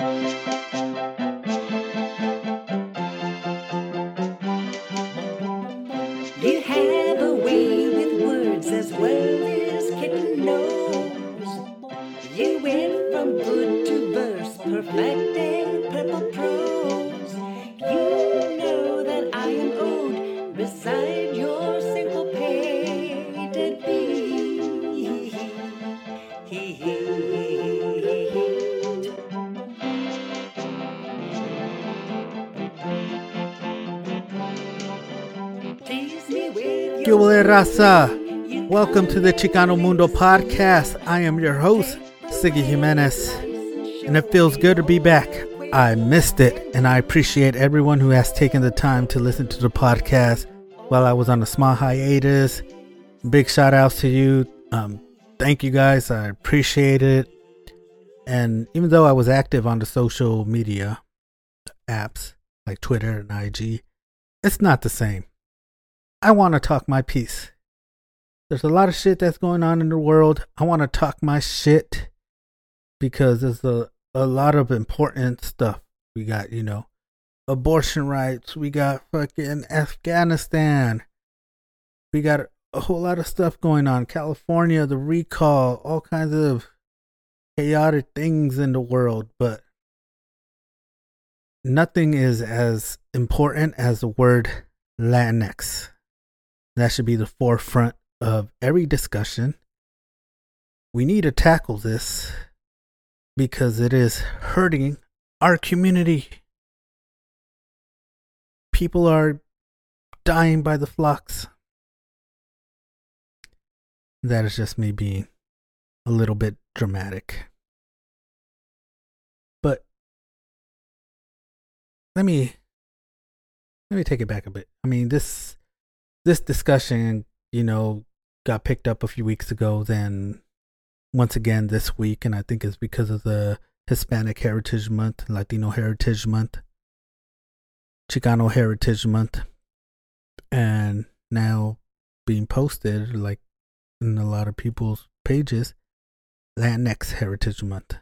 You raza? Welcome to the Chicano Mundo podcast. I am your host, Siggy Jimenez, and it feels good to be back. I missed it, and I appreciate everyone who has taken the time to listen to the podcast while I was on a small hiatus. Big shout outs to you. Um, thank you guys. I appreciate it. And even though I was active on the social media apps like Twitter and IG, it's not the same. I want to talk my piece. There's a lot of shit that's going on in the world. I want to talk my shit because there's a, a lot of important stuff. We got, you know, abortion rights. We got fucking Afghanistan. We got a whole lot of stuff going on. California, the recall, all kinds of chaotic things in the world. But nothing is as important as the word Latinx. That should be the forefront of every discussion. We need to tackle this because it is hurting our community. People are dying by the flocks. That is just me being a little bit dramatic. But let me let me take it back a bit. I mean, this this discussion, you know, got picked up a few weeks ago, then once again this week, and I think it's because of the Hispanic Heritage Month, Latino Heritage Month, Chicano Heritage Month, and now being posted like in a lot of people's pages, Latinx Heritage Month.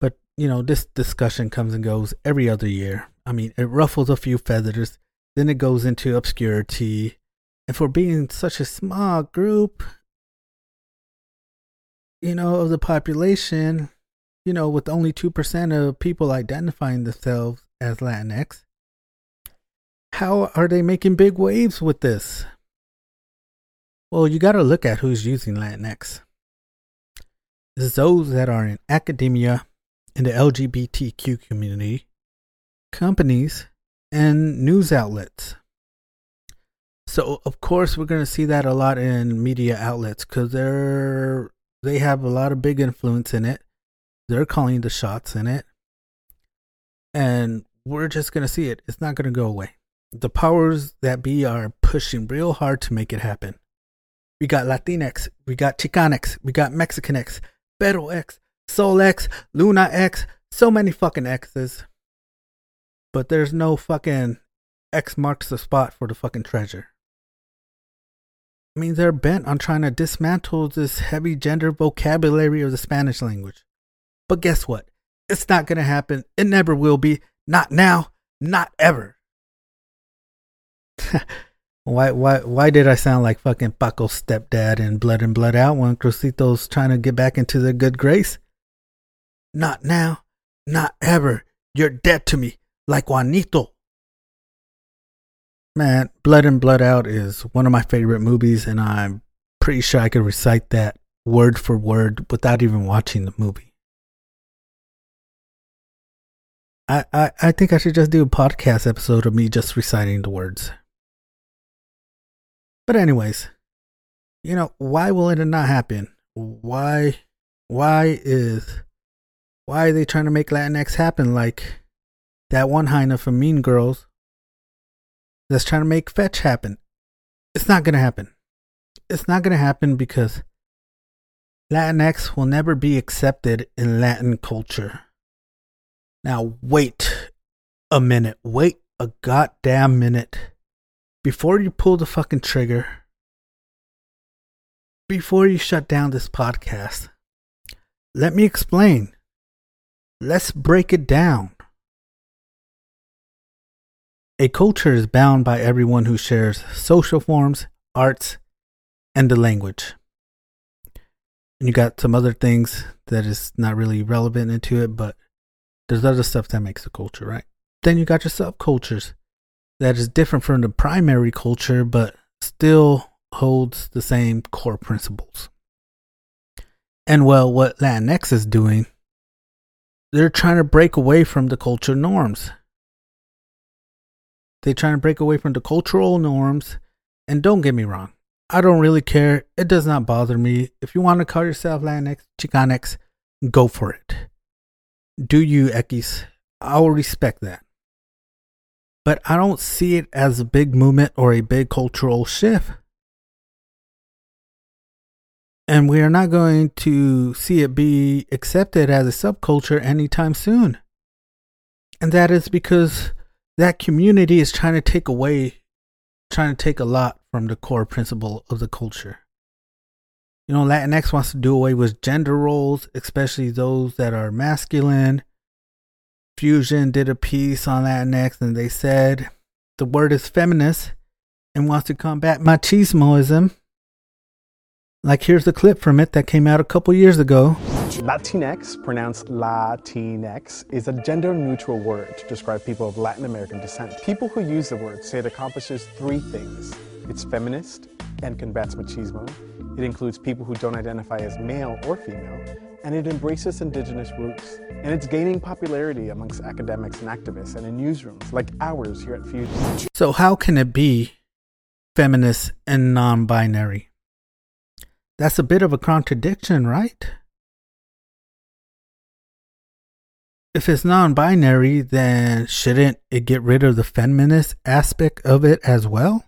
But you know, this discussion comes and goes every other year. I mean, it ruffles a few feathers, then it goes into obscurity. And for being such a small group, you know, of the population, you know, with only 2% of people identifying themselves as Latinx, how are they making big waves with this? Well, you got to look at who's using Latinx. Those that are in academia, in the LGBTQ community, companies, and news outlets. So of course we're to see that a lot in media outlets because they're they have a lot of big influence in it. They're calling the shots in it, and we're just to see it. It's not to go away. The powers that be are pushing real hard to make it happen. We got Latinx, we got Chicanx, we got Mexicanx, Pero X, Soul X, Luna X, so many fucking X's but there's no fucking X marks the spot for the fucking treasure. I mean, they're bent on trying to dismantle this heavy gender vocabulary of the Spanish language. But guess what? It's not gonna happen. It never will be. Not now. Not ever. why, why, why did I sound like fucking Paco's stepdad in Blood In Blood Out when Cruzito's trying to get back into the good grace? Not now. Not ever. You're dead to me like Juanito. Man, Blood In Blood Out is one of my favorite movies, and I'm pretty sure I could recite that word for word without even watching the movie. I, I, I think I should just do a podcast episode of me just reciting the words. But anyways, you know, why will it not happen? Why why is why are they trying to make Latinx happen like that one Heina from Mean Girls that's trying to make fetch happen. It's not going to happen. It's not going to happen because Latinx will never be accepted in Latin culture. Now, wait a minute. Wait a goddamn minute. Before you pull the fucking trigger, before you shut down this podcast, let me explain let's break it down. A culture is bound by everyone who shares social forms, arts, and the language. And you got some other things that is not really relevant into it, but there's other stuff that makes a culture, right? Then you got your subcultures that is different from the primary culture, but still holds the same core principles. And well, what Latinx is doing, they're trying to break away from the culture norms. They're trying to break away from the cultural norms. And don't get me wrong, I don't really care. It does not bother me. If you want to call yourself Latinx, Chicanx, go for it. Do you, Ekis? I will respect that. But I don't see it as a big movement or a big cultural shift. And we are not going to see it be accepted as a subculture anytime soon. And that is because that community is trying to take away, trying to take a lot from the core principle of the culture. You know, Latinx wants to do away with gender roles, especially those that are masculine. Fusion did a piece on Latinx and they said the word is feminist and wants to combat machismoism. Like, here's a clip from it that came out a couple years ago. Latinx, pronounced Latinx, is a gender neutral word to describe people of Latin American descent. People who use the word say it accomplishes three things it's feminist and combats machismo, it includes people who don't identify as male or female, and it embraces indigenous roots. And it's gaining popularity amongst academics and activists and in newsrooms like ours here at Fusion. So, how can it be feminist and non binary? That's a bit of a contradiction, right? If it's non-binary, then shouldn't it get rid of the feminist aspect of it as well?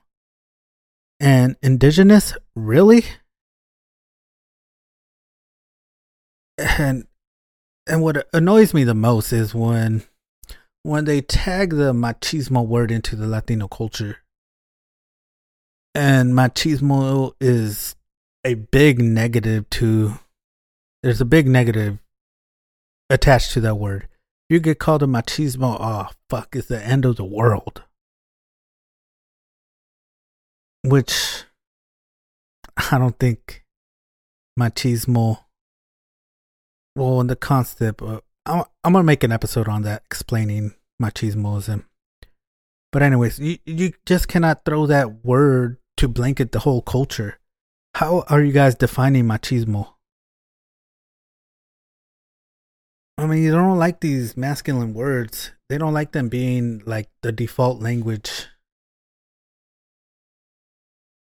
And indigenous, really? And and what annoys me the most is when when they tag the machismo word into the Latino culture. And machismo is a big negative to there's a big negative attached to that word you get called a machismo, oh fuck, it's the end of the world. Which I don't think machismo. Well, in the concept, uh, I'm, I'm gonna make an episode on that explaining machismoism. But anyways, you you just cannot throw that word to blanket the whole culture. How are you guys defining machismo? I mean, you don't like these masculine words. They don't like them being like the default language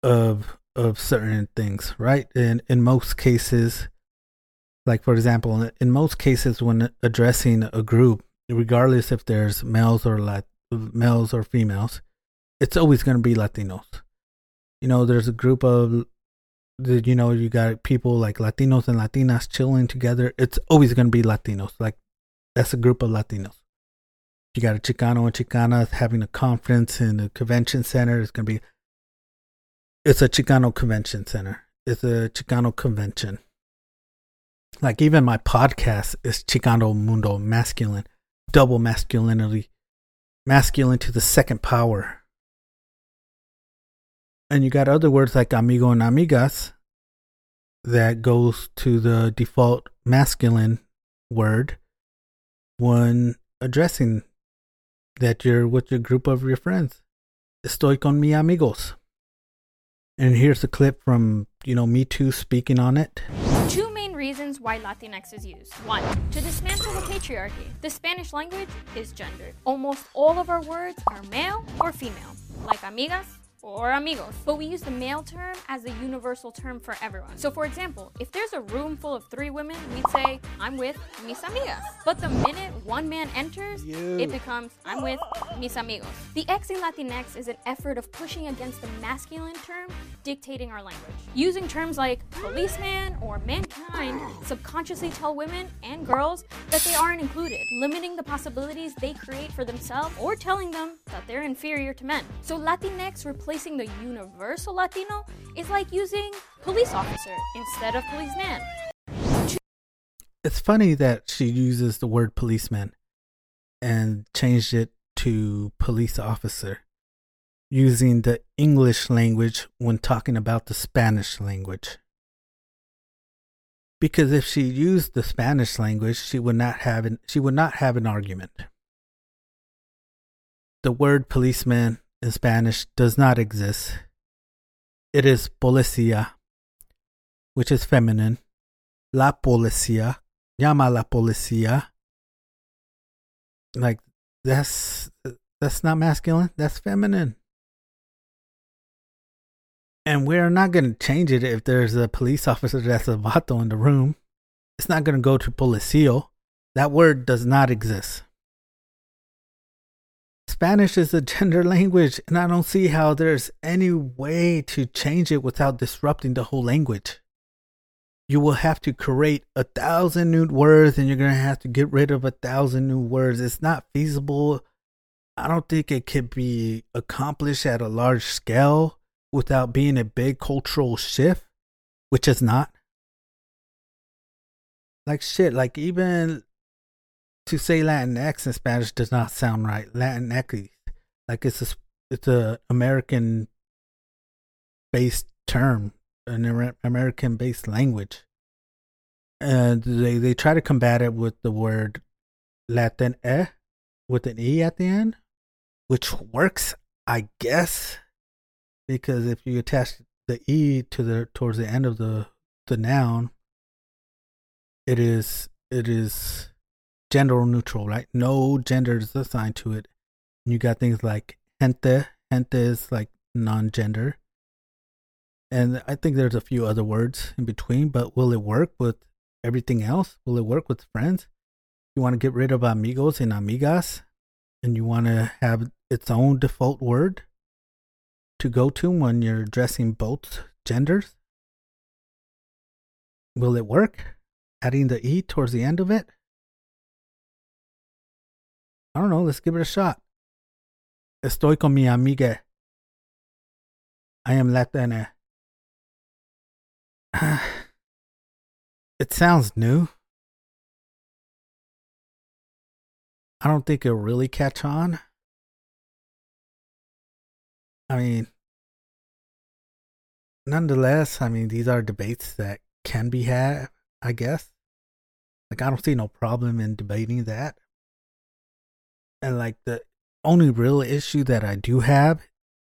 of of certain things, right? In in most cases, like for example, in most cases when addressing a group, regardless if there's males or lat- males or females, it's always going to be Latinos. You know, there's a group of you know you got people like Latinos and Latinas chilling together, it's always going to be Latinos. Like that's a group of Latinos. You got a Chicano and Chicana having a conference in a convention center. It's going to be it's a Chicano convention center. It's a Chicano convention. Like even my podcast is Chicano Mundo masculine, double masculinity, masculine to the second power and you got other words like amigo and amigas that goes to the default masculine word when addressing that you're with your group of your friends. Estoy con mi amigos. And here's a clip from, you know, mitú speaking on it. Two main reasons why Latinx is used. One, to dismantle the patriarchy. The Spanish language is gendered. Almost all of our words are male or female, like amigas, or amigos, but we use the male term as a universal term for everyone. So for example, if there's a room full of three women, we'd say, I'm with mis amigas. But the minute one man enters, you. it becomes, I'm with mis amigos. The X in Latinx is an effort of pushing against the masculine term dictating our language. Using terms like policeman or mankind subconsciously tell women and girls that they aren't included, limiting the possibilities they create for themselves or telling them that they're inferior to men. So Latinx replacing the universal Latino is like using police officer instead of policeman. it's funny that she uses the word policeman and changed it to police officer using the English language when talking about the Spanish language. Because if she used the Spanish language, she would not have an, she would not have an argument. The word policeman in Spanish does not exist. It is policía, which is feminine. La policía, llama la policía. Like that's that's not masculine. That's feminine. And we're not going to change it if there's a police officer that's a vato in the room. It's not going to go to policio. That word does not exist. Spanish is a gender language, and I don't see how there's any way to change it without disrupting the whole language. You will have to create a thousand new words, and you're going to have to get rid of a thousand new words. It's not feasible. I don't think it could be accomplished at a large scale without being a big cultural shift, which is not. Like shit, like even to say Latinx in Spanish does not sound right. Latinx, like it's a it's a American based term, an American based language, and they they try to combat it with the word Latin e with an e at the end, which works, I guess, because if you attach the e to the towards the end of the the noun, it is it is gender neutral, right? No gender is assigned to it. You got things like gente. Gente is like non-gender. And I think there's a few other words in between, but will it work with everything else? Will it work with friends? You want to get rid of amigos and amigas, and you want to have its own default word to go to when you're addressing both genders? Will it work? Adding the E towards the end of it? I don't know. Let's give it a shot. Estoy con mi amiga. I am Latina. it sounds new. I don't think it'll really catch on. I mean, nonetheless, I mean, these are debates that can be had, I guess. Like, I don't see no problem in debating that and like the only real issue that I do have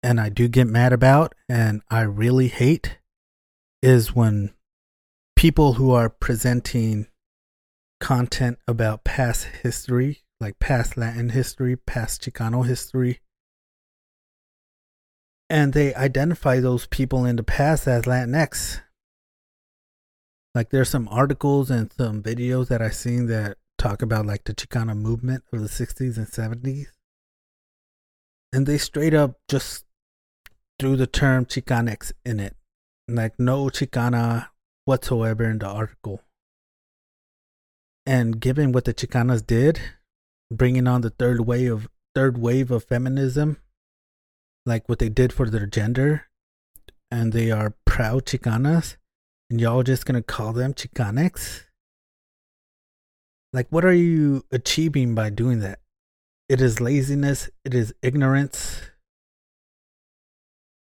and I do get mad about and I really hate is when people who are presenting content about past history, like past Latin history, past Chicano history, and they identify those people in the past as Latinx. Like there's some articles and some videos that I've seen that talk about like the Chicana movement of the 60s and 70s. And they straight up just threw the term Chicanx in it. Like no Chicana whatsoever in the article. And given what the Chicanas did, bringing on the third wave of third wave of feminism, like what they did for their gender, and they are proud Chicanas, and y'all just gonna call them Chicanx? Like, what are you achieving by doing that? It is laziness, it is ignorance.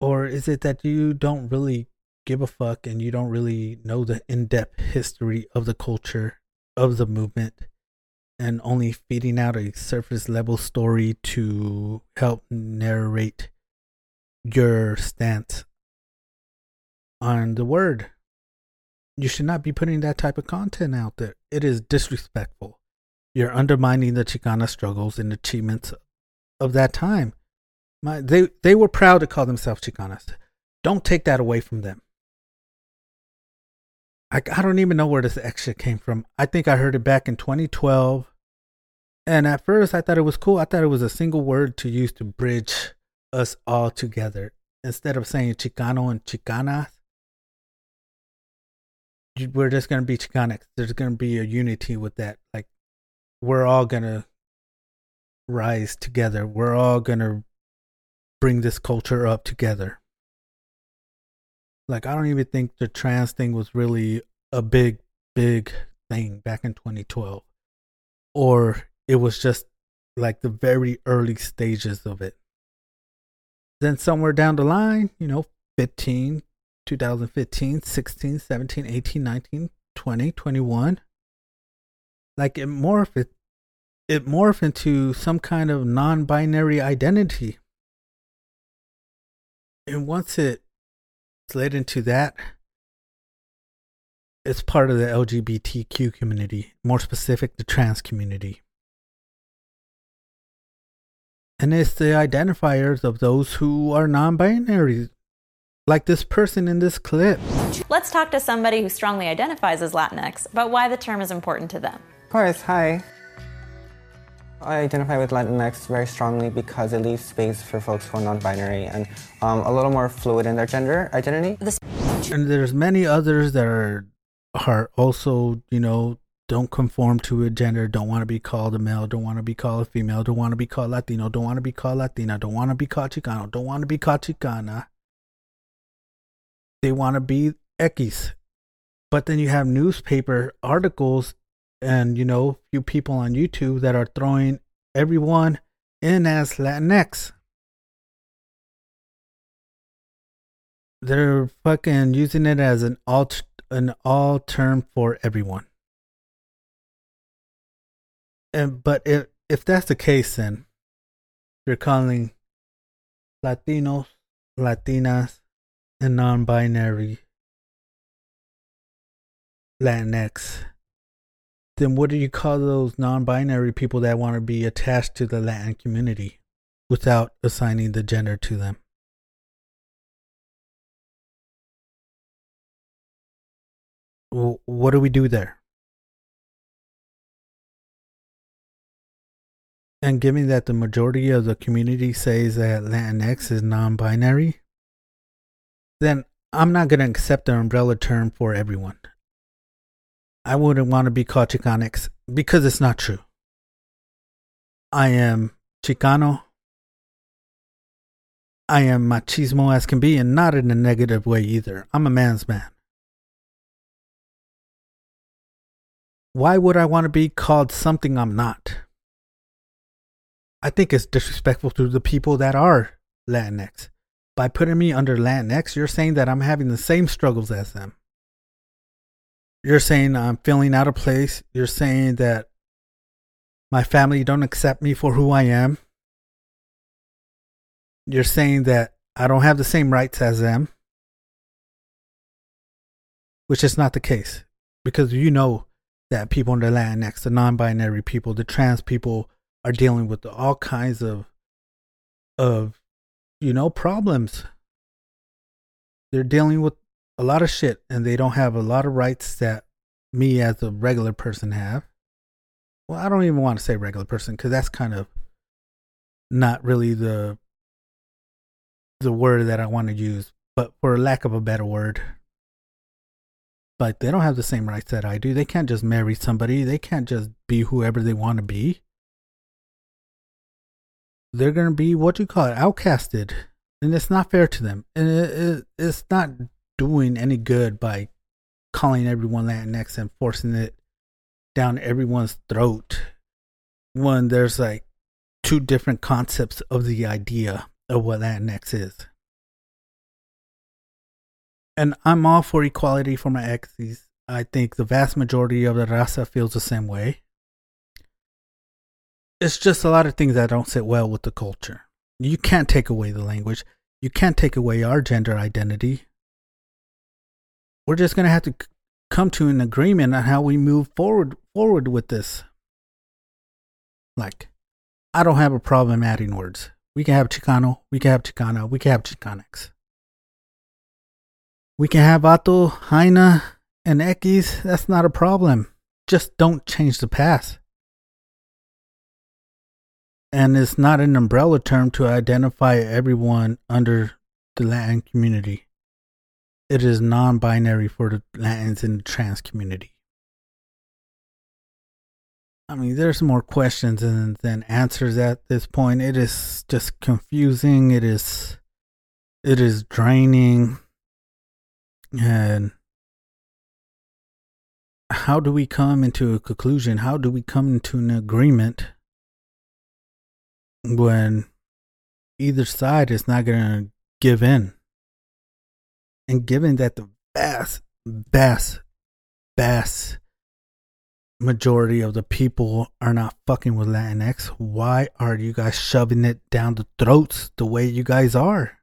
Or is it that you don't really give a fuck and you don't really know the in depth history of the culture, of the movement, and only feeding out a surface level story to help narrate your stance on the word? you should not be putting that type of content out there. It is disrespectful. You're undermining the Chicana struggles and achievements of that time. My, they they were proud to call themselves Chicanas. Don't take that away from them. I, I don't even know where this extra came from. I think I heard it back in 2012. And at first, I thought it was cool. I thought it was a single word to use to bridge us all together. Instead of saying Chicano and Chicanas, we're just gonna be Chicanx. There's gonna be a unity with that. Like we're all gonna rise together. We're all gonna bring this culture up together. Like I don't even think the trans thing was really a big, big thing back in 2012, or it was just like the very early stages of it. Then somewhere down the line, you know, 15, 2015, 16, 17, 18, 19, 20, 21, like it morphed it, it morphed into some kind of non-binary identity. And once it slid into that, it's part of the LGBTQ community, more specific, the trans community. And it's the identifiers of those who are non binary, like this person in this clip. Let's talk to somebody who strongly identifies as Latinx about why the term is important to them. Of course, hi. I identify with Latinx very strongly because it leaves space for folks who are non-binary and um, a little more fluid in their gender identity. And there's many others that are are also, you know, don't conform to a gender, don't want to be called a male, don't want to be called a female, don't want to be called Latino, don't want to be called Latina, don't want to be called Chicano, don't want to be called Chicana. They want to be X. But then you have newspaper articles and, you know, few people on YouTube that are throwing everyone in as Latinx. They're fucking using it as an alt an all term for everyone. And but if if that's the case, then you're calling Latinos, Latinas, and non-binary Latinx. Then what do you call those non-binary people that want to be attached to the Latin community without assigning the gender to them? What do we do there? And given that the majority of the community says that Latinx is non binary, then I'm not going to accept the umbrella term for everyone. I wouldn't want to be called Chicanx because it's not true. I am Chicano. I am machismo as can be, and not in a negative way either. I'm a man's man. why would I want to be called something I'm not? I think it's disrespectful to the people that are Latinx. By putting me under Latinx, you're saying that I'm having the same struggles as them. You're saying I'm feeling out of place. You're saying that my family don't accept me for who I am. You're saying that I don't have the same rights as them, which is not the case because you know that people the Latinx, the non-binary people, the trans people are dealing with all kinds of of you know problems. They're dealing with a lot of shit and they don't have a lot of rights that me as a regular person have. Well, I don't even want to say regular person cuz that's kind of not really the the word that I want to use, but for lack of a better word, but they don't have the same rights that I do. They can't just marry somebody. They can't just be whoever they want to be. They're going to be what you call it, outcasted. And it's not fair to them. And it, it, it's not doing any good by calling everyone Latinx and forcing it down everyone's throat when there's like two different concepts of the idea of what Latinx is and I'm all for equality for my exes. I think the vast majority of the raza feels the same way. It's just a lot of things that don't sit well with the culture. You can't take away the language. You can't take away our gender identity. We're just going to have to come to an agreement on how we move forward forward with this. Like, I don't have a problem adding words. We can have Chicano, we can have Chicana, we can have Chicanx. We can have Vato, Jaina, and Ekis. That's not a problem. Just don't change the past. And it's not an umbrella term to identify everyone under the Latin community. It is non binary for the Latins in the trans community. I mean, there's more questions than, than answers at this point. It is just confusing. It is, it is draining and how do we come into a conclusion? How do we come into an agreement when either side is not going to give in? And given that the vast, vast, vast majority of the people are not fucking with Latinx, why are you guys shoving it down the throats the way you guys are?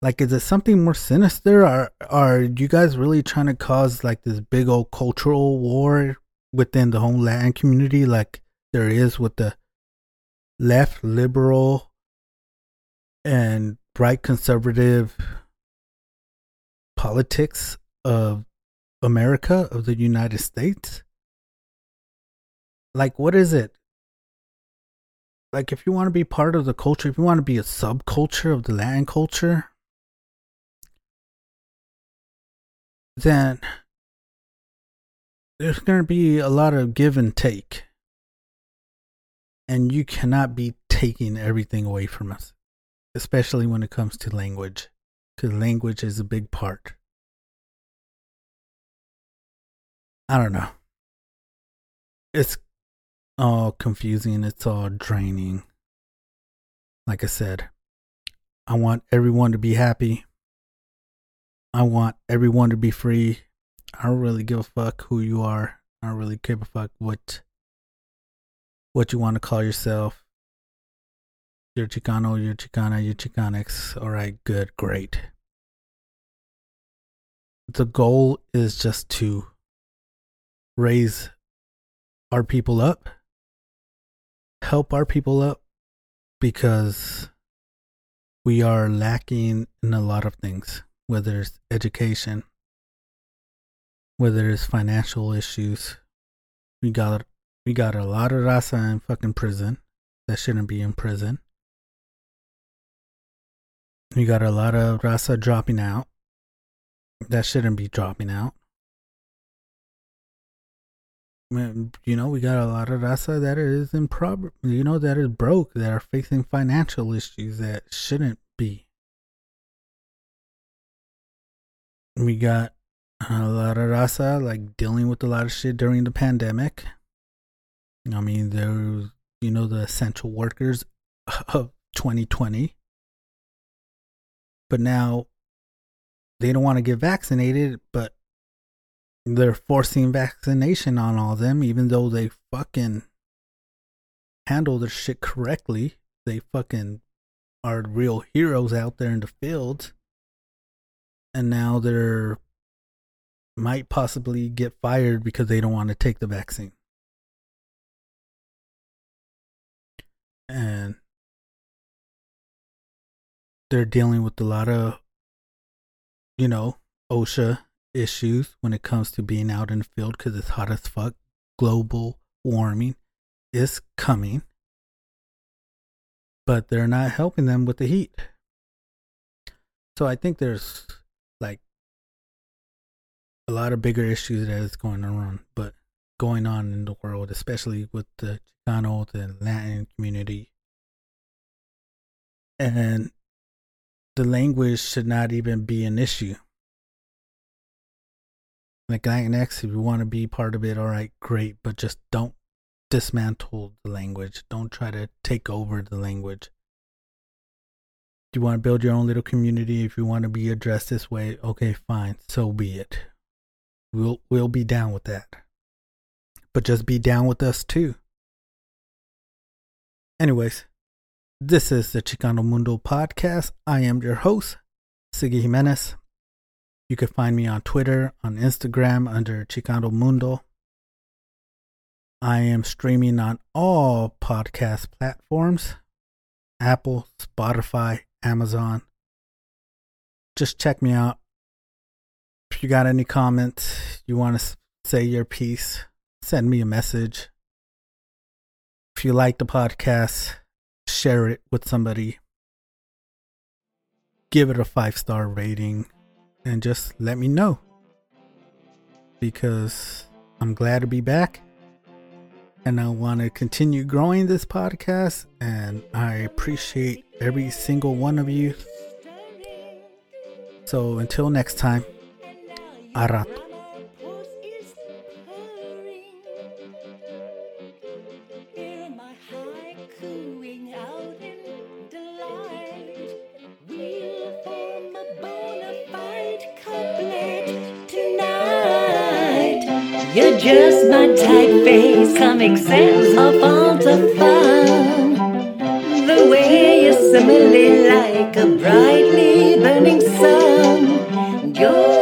Like, is it something more sinister? Or are you guys really trying to cause like this big old cultural war within the whole Latin community, like there is with the left liberal and right conservative politics of America, of the United States? Like, what is it? Like, if you want to be part of the culture, if you want to be a subculture of the Latin culture, then there's going to be a lot of give and take. And you cannot be taking everything away from us, especially when it comes to language, because language is a big part. I don't know. It's all confusing, it's all draining. Like I said, I want everyone to be happy. I want everyone to be free. I don't really give a fuck who you are. I don't really give a fuck what what you want to call yourself. You're Chicano, you're Chicana, you're Chicanx. All right, good, great. The goal is just to raise our people up, help our people up, because we are lacking in a lot of things whether it's education, whether it's financial issues. We got we got a lot of raza in fucking prison that shouldn't be in prison. We got a lot of raza dropping out that shouldn't be dropping out. You know, we got a lot of raza that is in prob, you know, that is broke, that are facing financial issues that shouldn't be. we got a lot of raza like dealing with a lot of shit during the pandemic. I mean, there was, you know, the essential workers of 2020. But now they don't want to get vaccinated, but they're forcing vaccination on all them, even though they fucking handle their shit correctly. They fucking are real heroes out there in the fields and now they're might possibly get fired because they don't want to take the vaccine. And they're dealing with a lot of, you know, OSHA issues when it comes to being out in the field because it's hot as fuck. Global warming is coming, but they're not helping them with the heat. So I think there's like a lot of bigger issues that is going on, but going on in the world, especially with the Chicano, the Latin community. And the language should not even be an issue. Like Latinx, if you want to be part of it, all right, great, but just don't dismantle the language. Don't try to take over the language you want to build your own little community, if you want to be addressed this way, okay, fine, so be it. We'll we'll be down with that. But just be down with us too. Anyways, this is the Chicano Mundo podcast. I am your host, Siggy Jimenez. You can find me on Twitter, on Instagram under Chicano Mundo. I am streaming on all podcast platforms Apple, Spotify, Amazon. Just check me out. If you got any comments, you want to say your piece, send me a message. If you like the podcast, share it with somebody. Give it a five star rating and just let me know. Because I'm glad to be back and I want to continue growing this podcast. And I appreciate every single one of you. So until next time, a coming sense of all the fun. The way you simile like a brightly burning sun. You're